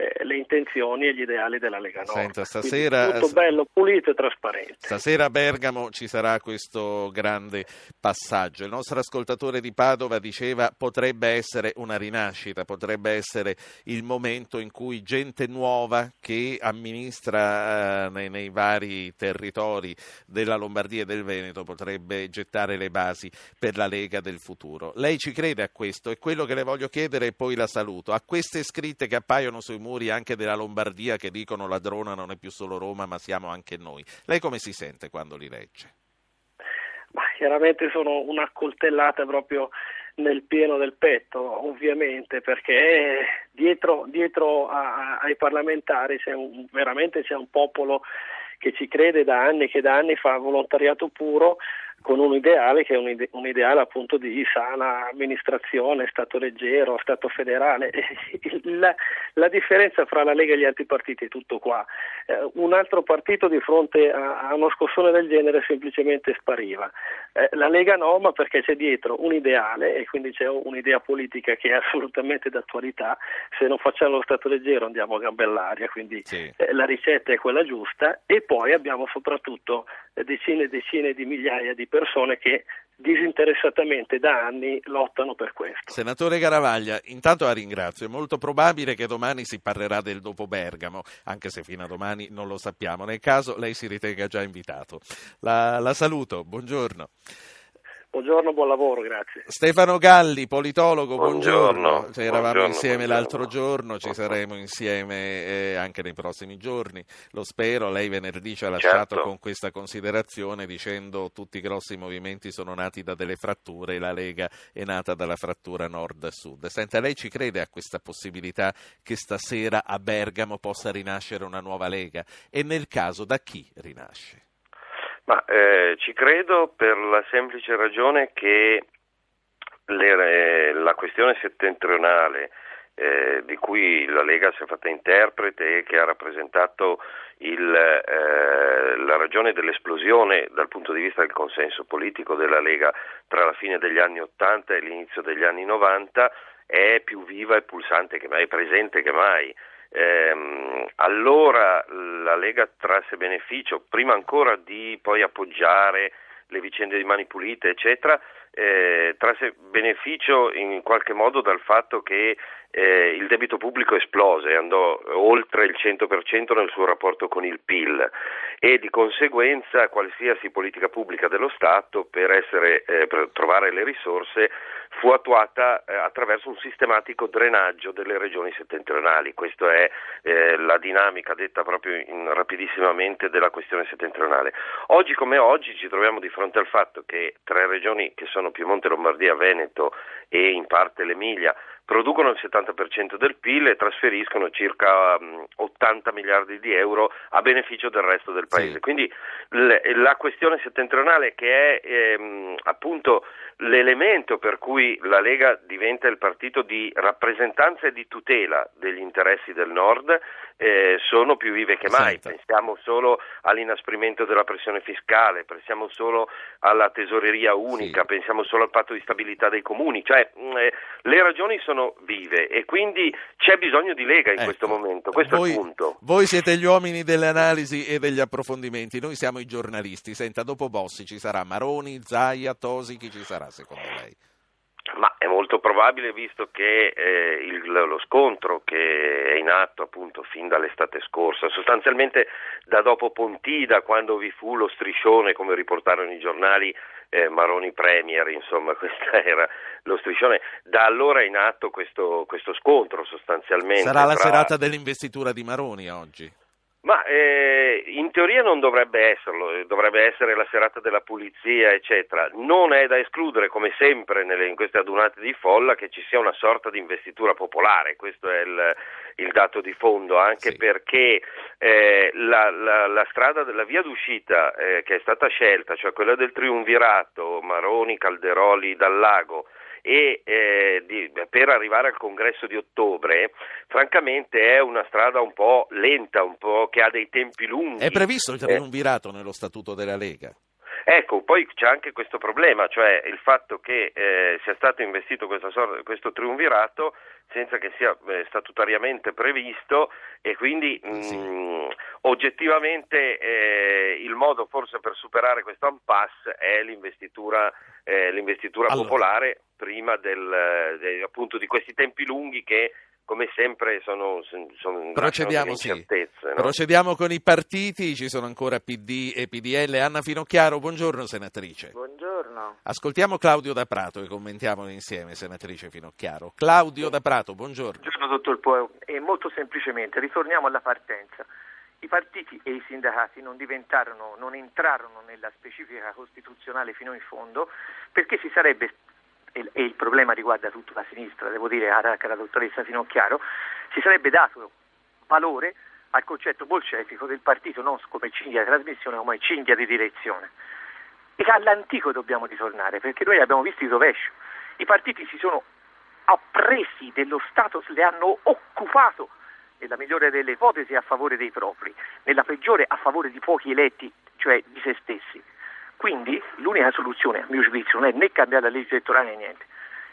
eh, le intenzioni e gli ideali della Lega Nord. Senta, stasera, tutto bello, pulito e trasparente. Stasera a Bergamo ci sarà questo grande passaggio. Il nostro ascoltatore di Padova diceva potrebbe essere una rinascita, potrebbe essere il momento in cui gente nuova che amministra eh, nei, nei vari territori della Lombardia e del Veneto potrebbe gettare le basi per la Lega del futuro. Lei ci crede a questo? E quello che le voglio chiedere e poi la saluto. A queste scritte che appaiono sui muri muri anche della Lombardia che dicono ladrona non è più solo Roma ma siamo anche noi. Lei come si sente quando li legge? Ma chiaramente sono una coltellata proprio nel pieno del petto, ovviamente, perché dietro, dietro a, ai parlamentari c'è un, veramente c'è un popolo che ci crede da anni, che da anni fa volontariato puro con un ideale che è un, ide- un, ideale appunto di sana amministrazione, Stato leggero, Stato federale. La, la, differenza fra la Lega e gli altri partiti è tutto qua. Eh, un altro partito di fronte a, a, uno scossone del genere semplicemente spariva. Eh, la Lega no, ma perché c'è dietro un ideale e quindi c'è un'idea politica che è assolutamente d'attualità. Se non facciamo lo Stato leggero andiamo a gambe all'aria, quindi sì. eh, la ricetta è quella giusta e poi abbiamo soprattutto decine e decine di migliaia di persone che disinteressatamente da anni lottano per questo. Senatore Garavaglia, intanto la ringrazio. È molto probabile che domani si parlerà del dopo Bergamo, anche se fino a domani non lo sappiamo. Nel caso lei si ritenga già invitato. La, la saluto, buongiorno. Buongiorno, buon lavoro, grazie. Stefano Galli, politologo, buongiorno. buongiorno. Cioè, eravamo buongiorno, insieme buongiorno. l'altro giorno, ci saremo insieme eh, anche nei prossimi giorni, lo spero. Lei venerdì ci ha lasciato certo. con questa considerazione dicendo tutti i grossi movimenti sono nati da delle fratture e la Lega è nata dalla frattura nord-sud. Senta, lei ci crede a questa possibilità che stasera a Bergamo possa rinascere una nuova Lega? E nel caso da chi rinasce? Ma eh, ci credo per la semplice ragione che le, la questione settentrionale eh, di cui la Lega si è fatta interprete e che ha rappresentato il, eh, la ragione dell'esplosione dal punto di vista del consenso politico della Lega tra la fine degli anni 80 e l'inizio degli anni 90 è più viva e pulsante che mai, presente che mai. Ehm, allora la Lega trasse beneficio, prima ancora di poi appoggiare le vicende di Mani Pulite, eccetera, eh, trasse beneficio in qualche modo dal fatto che eh, il debito pubblico esplose, andò oltre il 100% nel suo rapporto con il PIL e di conseguenza qualsiasi politica pubblica dello Stato per, essere, eh, per trovare le risorse fu attuata eh, attraverso un sistematico drenaggio delle regioni settentrionali. Questa è eh, la dinamica detta proprio in, rapidissimamente della questione settentrionale. Oggi come oggi ci troviamo di fronte al fatto che tre regioni che sono Piemonte, Lombardia, Veneto e in parte l'Emilia producono il 70% del PIL e trasferiscono circa um, 80 miliardi di euro a beneficio del resto del paese. Sì. Quindi la questione settentrionale che è ehm, appunto l'elemento per cui la Lega diventa il partito di rappresentanza e di tutela degli interessi del Nord eh, sono più vive che mai. Senta. Pensiamo solo all'inasprimento della pressione fiscale, pensiamo solo alla tesoreria unica, Sì. pensiamo solo al patto di stabilità dei comuni, cioè mh, eh, le ragioni sono vive e quindi c'è bisogno di Lega in Ecco, questo momento, questo voi, è il punto. Voi siete gli uomini delle analisi e degli approfondimenti, noi siamo i giornalisti. Senta, dopo Bossi ci sarà Maroni, Zaia, Tosi, chi ci sarà secondo lei? Ma è molto probabile visto che eh, il- lo scontro che è in atto appunto fin dall'estate scorsa, sostanzialmente da dopo Pontida, quando vi fu lo striscione, come riportarono i giornali, eh, Maroni Premier, insomma, questo era lo striscione, da allora è in atto questo, questo scontro sostanzialmente. Sarà la tra- serata dell'investitura di Maroni oggi. Ma eh, in teoria non dovrebbe esserlo, eh, dovrebbe essere la serata della pulizia, eccetera. Non è da escludere, come sempre nelle- in queste adunate di folla, che ci sia una sorta di investitura popolare, questo è il, il dato di fondo, anche Sì. perché eh, la, la- la strada della via d'uscita eh, che è stata scelta, cioè quella del triunvirato, Maroni, Calderoli, Dal Lago, e eh, di- per arrivare al congresso di ottobre, francamente è una strada un po' lenta, un po' che ha dei tempi lunghi. È previsto il Eh, triunvirato nello statuto della Lega? Ecco, poi c'è anche questo problema, cioè il fatto che eh, sia stato investito questa sor- questo triunvirato senza che sia eh, statutariamente previsto e quindi mh, oggettivamente eh, il modo forse per superare questo impasse è l'investitura, eh, l'investitura Allora. popolare prima del, de- appunto di questi tempi lunghi che come sempre sono, sono Procediamo, sì. no? Procediamo con i partiti, ci sono ancora PD e PDL. Anna Finocchiaro, buongiorno senatrice. Buongiorno. Ascoltiamo Claudio Da Prato e commentiamolo insieme, senatrice Finocchiaro. Claudio Da Prato, buongiorno. Buongiorno dottor Poe. E molto semplicemente ritorniamo alla partenza. I partiti e i sindacati non diventarono, non entrarono nella specifica costituzionale fino in fondo perché si sarebbe, e, il problema riguarda tutta la sinistra, devo dire anche alla dottoressa Finocchiaro, si sarebbe dato valore al concetto bolscevico del partito non come cinghia di trasmissione, ma come cinghia di direzione. e all'antico dobbiamo ritornare, perché noi abbiamo visto il rovescio. I partiti si sono appresi dello Stato, le hanno occupato nella migliore delle ipotesi a favore dei propri, nella peggiore a favore di pochi eletti, cioè di se stessi. Quindi l'unica soluzione, a mio giudizio, non è né cambiare la legge elettorale né niente.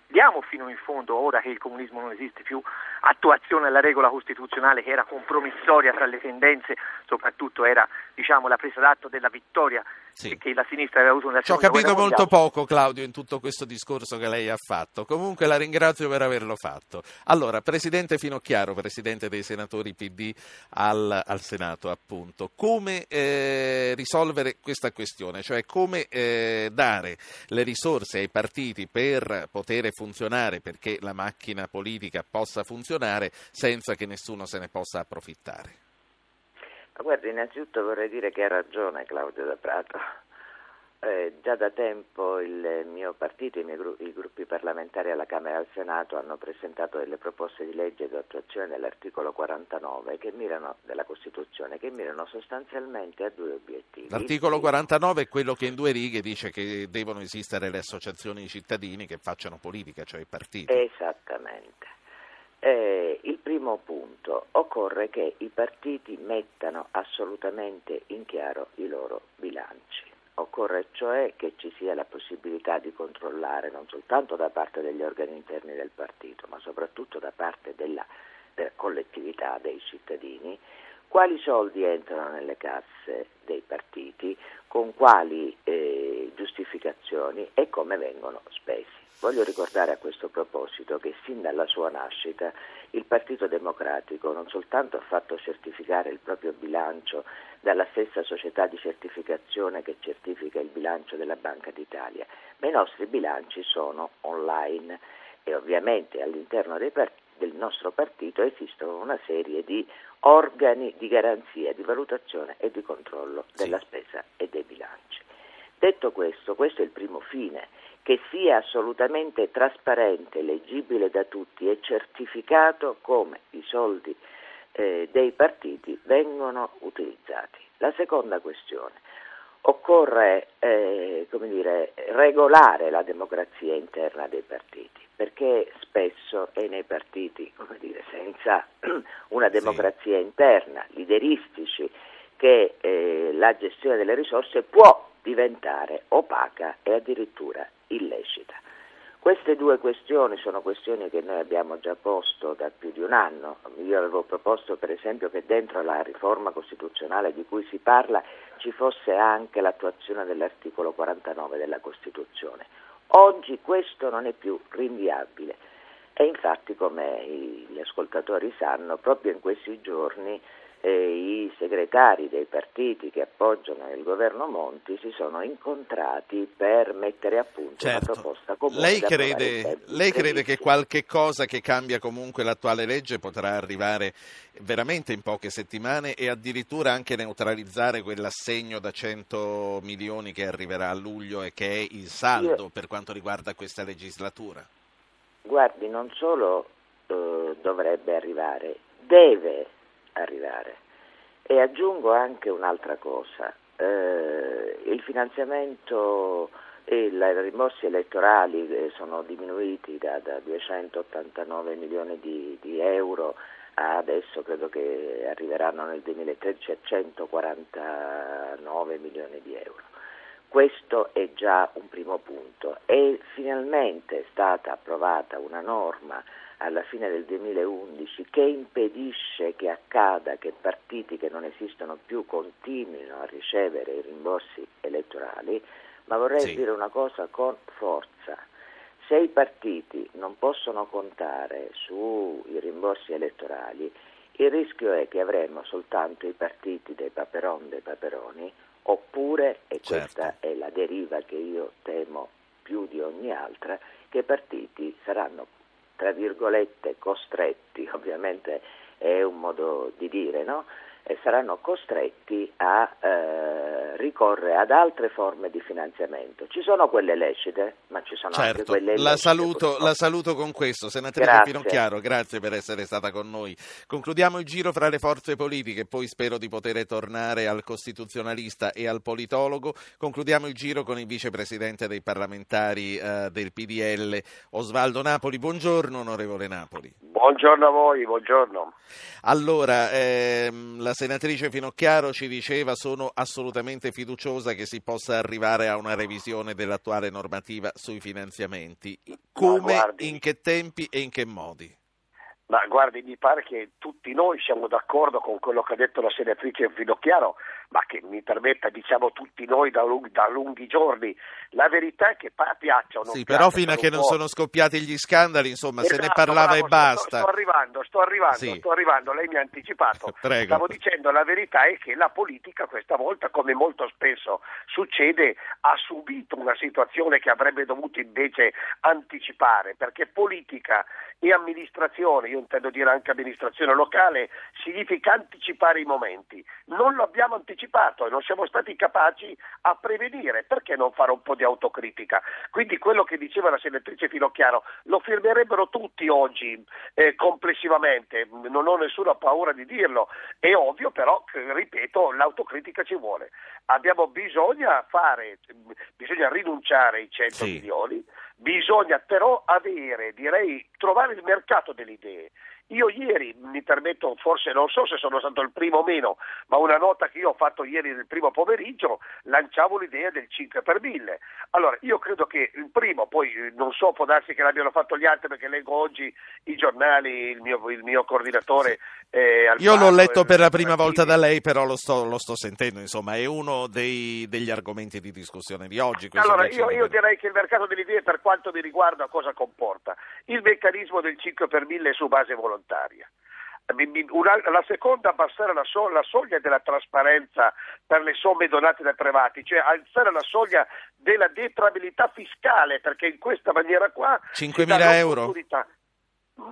Diamo fino in fondo, ora che il comunismo non esiste più, attuazione alla regola costituzionale che era compromissoria tra le tendenze, soprattutto era diciamo, la presa d'atto della vittoria sì. che la sinistra aveva avuto nella Ci ho capito molto poco, Claudio, in tutto questo discorso che lei ha fatto. Comunque la ringrazio per averlo fatto. Allora, Presidente Finocchiaro, Presidente dei senatori PD al, al Senato, appunto, come eh, risolvere questa questione? Cioè come eh, dare le risorse ai partiti per poter funzionare, perché la macchina politica possa funzionare senza che nessuno se ne possa approfittare? Ma guardi, innanzitutto vorrei dire che ha ragione Claudio da Prato. Eh, già da tempo il mio partito, i miei gru- i gruppi parlamentari alla Camera e al Senato hanno presentato delle proposte di legge di attuazione dell'articolo 49 che mirano, della Costituzione che mirano sostanzialmente a due obiettivi. L'articolo 49 è quello che in due righe dice che devono esistere le associazioni di cittadini che facciano politica, cioè i partiti. Esattamente. Eh, il primo punto, occorre che i partiti mettano assolutamente in chiaro i loro bilanci. Occorre cioè che ci sia la possibilità di controllare non soltanto da parte degli organi interni del partito, ma soprattutto da parte della, della collettività dei cittadini, quali soldi entrano nelle casse dei partiti, con quali eh, giustificazioni e come vengono spesi. Voglio ricordare a questo proposito che sin dalla sua nascita il Partito Democratico non soltanto ha fatto certificare il proprio bilancio dalla stessa società di certificazione che certifica il bilancio della Banca d'Italia, ma i nostri bilanci sono online e ovviamente all'interno part- del nostro partito esistono una serie di organi di garanzia, di valutazione e di controllo della sì. spesa e dei bilanci. Detto questo, questo è il primo fine che sia assolutamente trasparente, leggibile da tutti e certificato come i soldi eh, dei partiti vengono utilizzati. La seconda questione, occorre eh, dire, regolare la democrazia interna dei partiti, perché spesso è nei partiti, dire, senza una democrazia sì. interna, lideristici, che eh, la gestione delle risorse può diventare opaca e addirittura illecita. Queste due questioni sono questioni che noi abbiamo già posto da più di un anno. Io avevo proposto per esempio che dentro la riforma costituzionale di cui si parla ci fosse anche l'attuazione dell'articolo 49 della Costituzione. Oggi questo non è più rinviabile e infatti come gli ascoltatori sanno proprio in questi giorni i segretari dei partiti che appoggiano il governo Monti si sono incontrati per mettere a punto certo. una proposta comune. Lei crede, lei crede che qualche cosa che cambia comunque l'attuale legge potrà arrivare veramente in poche settimane e addirittura anche neutralizzare quell'assegno da 100 milioni che arriverà a luglio e che è il saldo Io... per quanto riguarda questa legislatura? Guardi, non solo eh, dovrebbe arrivare, deve arrivare. E aggiungo anche un'altra cosa, eh, il finanziamento e i rimborsi elettorali eh, sono diminuiti da, da 289 milioni di, di, euro adesso credo che arriveranno nel 2013 a 149 milioni di euro. Questo è già un primo punto e finalmente è stata approvata una norma alla fine del 2011 che impedisce che accada che partiti che non esistono più continuino a ricevere i rimborsi elettorali, ma vorrei sì. dire una cosa con forza. Se i partiti non possono contare sui rimborsi elettorali, il rischio è che avremo soltanto i partiti dei paperon dei paperoni, oppure, e certo. questa è la deriva che io temo più di ogni altra, che i partiti saranno tra virgolette, costretti, ovviamente è un modo di dire, no? Eh, saranno costretti a eh, ricorrere ad altre forme di finanziamento. Ci sono quelle lecite, ma ci sono certo, anche quelle illecite. La saluto, la saluto con questo. Senatrice Grazie. Finocchiaro, grazie per essere stata con noi. Concludiamo il giro fra le forze politiche, poi spero di poter tornare al costituzionalista e al politologo. Concludiamo il giro con il vicepresidente dei parlamentari eh, del PDL, Osvaldo Napoli. Buongiorno, onorevole Napoli. Buongiorno a voi, buongiorno. Allora, ehm, la senatrice Finocchiaro ci diceva sono assolutamente fiduciosa che si possa arrivare a una revisione dell'attuale normativa sui finanziamenti. Come, guardi. in che tempi e in che modi? Ma guardi, mi pare che tutti noi siamo d'accordo con quello che ha detto la senatrice Finocchiaro, ma che mi permetta, diciamo tutti noi da lunghi, da lunghi giorni. La verità è che piaccia o non Sì, però fino a che non po'. sono scoppiati gli scandali, insomma, se ne Esatto, parlava bravo, e sto- basta. Sto, arrivando, sto arrivando, Sì. sto arrivando, lei mi ha anticipato. Prego. Stavo dicendo la verità è che la politica questa volta, come molto spesso succede, ha subito una situazione che avrebbe dovuto invece anticipare, perché politica e amministrazione, io intendo dire anche amministrazione locale, significa anticipare i momenti. Non lo abbiamo anticipato e non siamo stati capaci a prevenire, perché non fare un po' di autocritica? Quindi quello che diceva la senatrice Finocchiaro lo firmerebbero tutti oggi eh, complessivamente, non ho nessuna paura di dirlo, è ovvio però che, ripeto, l'autocritica ci vuole. Abbiamo bisogna fare, bisogna rinunciare ai 100 Sì. milioni, bisogna però avere, direi, trovare il mercato delle idee. Io ieri, mi permetto, forse non so se sono stato il primo o meno, ma una nota che io ho fatto ieri nel primo pomeriggio, lanciavo l'idea del 5 per 1000. Allora, io credo che il primo, poi non so, può darsi che l'abbiano fatto gli altri perché leggo oggi i giornali, il mio, il mio coordinatore eh, Io l'ho Alfano, letto eh, per la prima volta da lei, però lo sto, lo sto sentendo, insomma, è uno dei- degli argomenti di discussione di oggi. Allora, io, 5 io direi che il mercato delle idee, per quanto mi riguarda, cosa comporta? Il meccanismo del 5 per 1000 è su base volontaria. Mi- una- la seconda, abbassare la, so- la soglia della trasparenza per le somme donate dai privati, cioè alzare la soglia della detrabilità fiscale, perché in questa maniera qua... si 5.000 dà euro?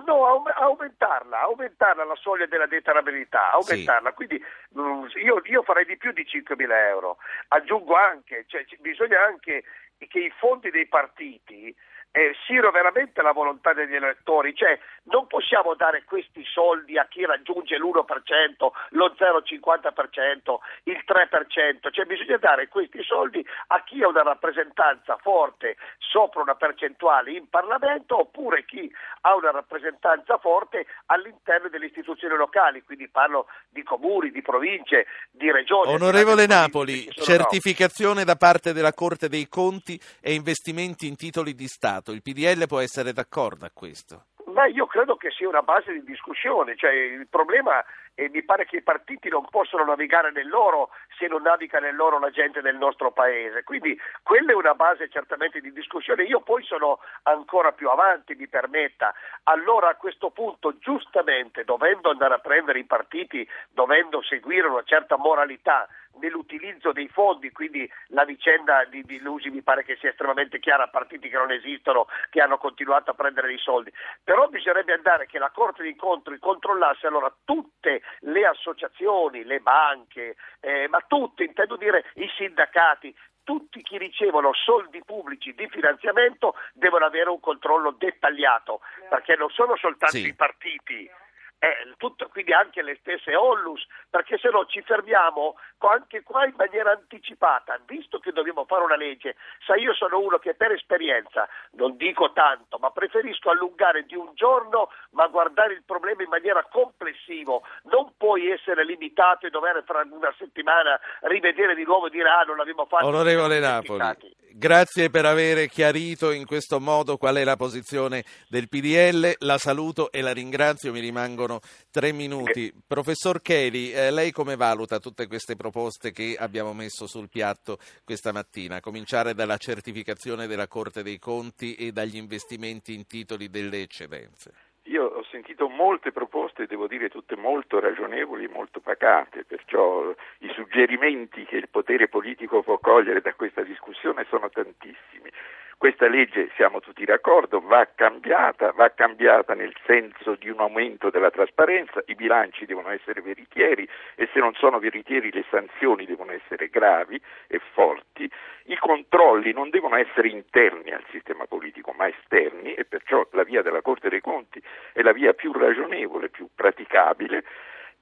No, aum- aumentarla, aumentarla la soglia della detrabilità, aumentarla. Quindi mm, io, io farei di più di 5.000 euro. Aggiungo anche, cioè, ci- bisogna anche che i fondi dei partiti eh, siano veramente la volontà degli elettori, cioè non possiamo dare questi soldi a chi raggiunge l'1%, lo 0,50%, il 3%, cioè bisogna dare questi soldi a chi ha una rappresentanza forte sopra una percentuale in Parlamento oppure chi ha una rappresentanza forte all'interno delle istituzioni locali, quindi parlo di comuni, di province, di regioni. Onorevole Napoli, sono- no. certificazione da parte della Corte dei Conti e investimenti in titoli di Stato. Il PDL può essere d'accordo a questo? Beh, io credo che sia una base di discussione, cioè il problema è mi pare che i partiti non possono navigare nell'oro se non naviga nell'oro la gente del nostro paese, quindi quella è una base certamente di discussione. Io poi sono ancora più avanti, mi permetta. Allora a questo punto, giustamente, dovendo andare a prendere i partiti, dovendo seguire una certa moralità nell'utilizzo dei fondi, quindi la vicenda di, di Lusi mi pare che sia estremamente chiara, partiti che non esistono, che hanno continuato a prendere dei soldi, però bisognerebbe andare che la Corte dei Conti controllasse allora tutte le associazioni, le banche, eh, ma tutte, intendo dire i sindacati, tutti chi ricevono soldi pubblici di finanziamento devono avere un controllo dettagliato, perché non sono soltanto Sì. i partiti, eh, tutto, quindi anche le stesse Onlus, perché se no ci fermiamo anche qua in maniera anticipata, visto che dobbiamo fare una legge, sai io sono uno che per esperienza, non dico tanto, ma preferisco allungare di un giorno, ma guardare il problema in maniera complessiva, non puoi essere limitato e dover fra una settimana rivedere di nuovo e dire ah non l'abbiamo fatto. Onorevole Napoli, dimenticati." Grazie per aver chiarito in questo modo qual è la posizione del PDL. La saluto e la ringrazio, mi rimangono tre minuti. Professor Cheli, eh, lei come valuta tutte queste proposte che abbiamo messo sul piatto questa mattina, a cominciare dalla certificazione della Corte dei Conti e dagli investimenti in titoli delle eccedenze? Io ho sentito molte proposte, devo dire tutte molto ragionevoli e molto pacate, perciò i suggerimenti che il potere politico può cogliere da questa discussione sono tantissimi. Questa legge, siamo tutti d'accordo, va cambiata, va cambiata nel senso di un aumento della trasparenza, i bilanci devono essere veritieri e se non sono veritieri le sanzioni devono essere gravi e forti, i controlli non devono essere interni al sistema politico ma esterni e perciò la via della Corte dei Conti è la via più ragionevole, più praticabile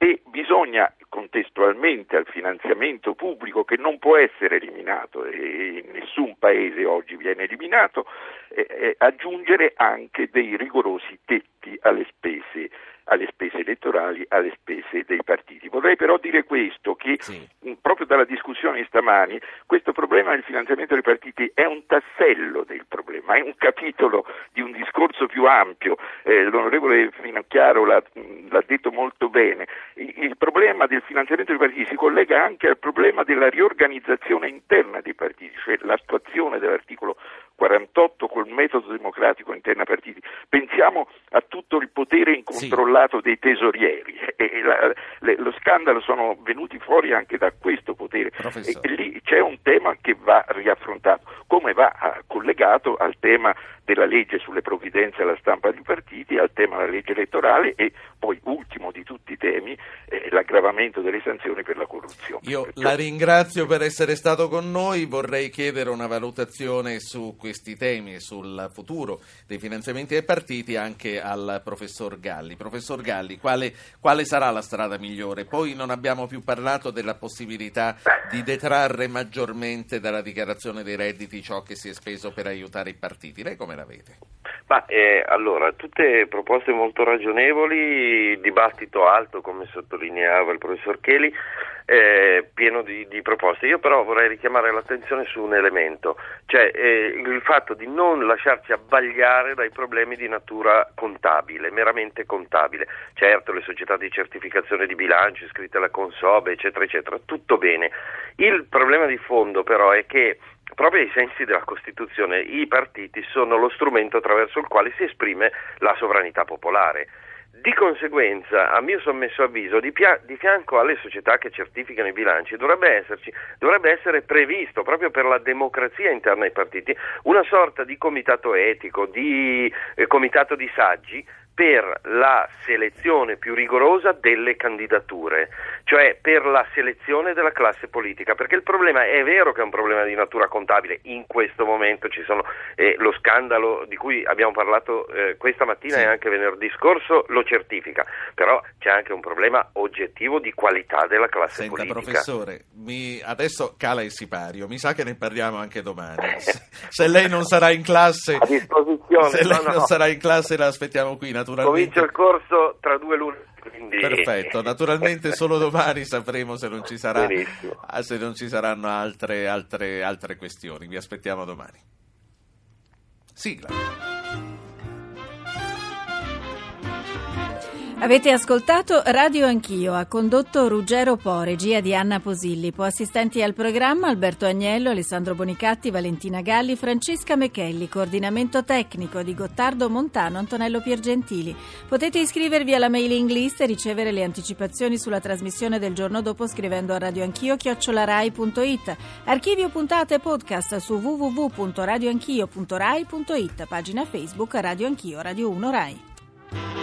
e bisogna contestualmente al finanziamento pubblico che non può essere eliminato e in nessun paese oggi viene eliminato, eh, eh, aggiungere anche dei rigorosi tetti alle spese alle spese elettorali, alle spese dei partiti. Vorrei però dire questo, che sì. proprio dalla discussione di stamani, questo problema del finanziamento dei partiti è un tassello del problema, è un capitolo di un discorso più ampio, eh, l'onorevole Finocchiaro l'ha, l'ha, detto molto bene, il, il problema del finanziamento dei partiti si collega anche al problema della riorganizzazione interna dei partiti, cioè l'attuazione dell'articolo 48 col metodo democratico interno ai partiti. Pensiamo a tutto il potere incontrollato sì. dei tesorieri e la, le, lo scandalo sono venuti fuori anche da questo potere e, e lì c'è un tema che va riaffrontato, come va ah, collegato al tema della legge sulle provvidenze alla stampa di partiti, al tema della legge elettorale e poi ultimo di tutti i temi l'aggravamento delle sanzioni per la corruzione. Io Perciò... la ringrazio per essere stato con noi, vorrei chiedere una valutazione su questi temi e sul futuro dei finanziamenti ai partiti anche al professor Galli. Professor Galli, quale, quale sarà la strada migliore? Poi non abbiamo più parlato della possibilità di detrarre maggiormente dalla dichiarazione dei redditi ciò che si è speso per aiutare i partiti. Lei come la vede? Ma, eh, allora, tutte proposte molto ragionevoli, dibattito alto come sottolineava il professor Cheli, eh, pieno di, di, proposte. Io però vorrei richiamare l'attenzione su un elemento, cioè eh, il fatto di non lasciarci abbagliare dai problemi di natura contabile, meramente contabile. Certo, le società di certificazione di bilancio iscritte alla Consobe, eccetera, eccetera, tutto bene. Il problema di fondo però è che proprio ai sensi della Costituzione i partiti sono lo strumento attraverso il quale si esprime la sovranità popolare. Di conseguenza, a mio sommesso avviso, di, pia- di, fianco alle società che certificano i bilanci dovrebbe, esserci, dovrebbe essere previsto, proprio per la democrazia interna ai partiti, una sorta di comitato etico, di eh, comitato di saggi per la selezione più rigorosa delle candidature, cioè per la selezione della classe politica, perché il problema è vero che è un problema di natura contabile, in questo momento ci sono eh, lo scandalo di cui abbiamo parlato eh, questa mattina sì. e anche venerdì scorso lo certifica, però c'è anche un problema oggettivo di qualità della classe Senta, politica. professore, mi, adesso cala il sipario, mi sa che ne parliamo anche domani. se, lei non sarà in classe, a disposizione, se lei no, no. non sarà in classe la aspettiamo qui naturalmente. Comincia il corso tra due lune. Quindi... Perfetto, naturalmente solo domani sapremo se non ci, sarà, ah, se non ci saranno altre, altre, altre questioni. Vi aspettiamo domani. Sigla. Avete ascoltato Radio Anch'io, ha condotto Ruggero Po, regia di Anna Posillipo, assistenti al programma Alberto Agnello, Alessandro Bonicatti, Valentina Galli, Francesca Mechelli, coordinamento tecnico di Gottardo Montano, Antonello Piergentili. Potete iscrivervi alla mailing list e ricevere le anticipazioni sulla trasmissione del giorno dopo scrivendo a radioanchio chiocciolarai.it. Archivio puntate podcast su www.radioanchio.rai.it, pagina Facebook Radio Anch'io, Radio 1 Rai.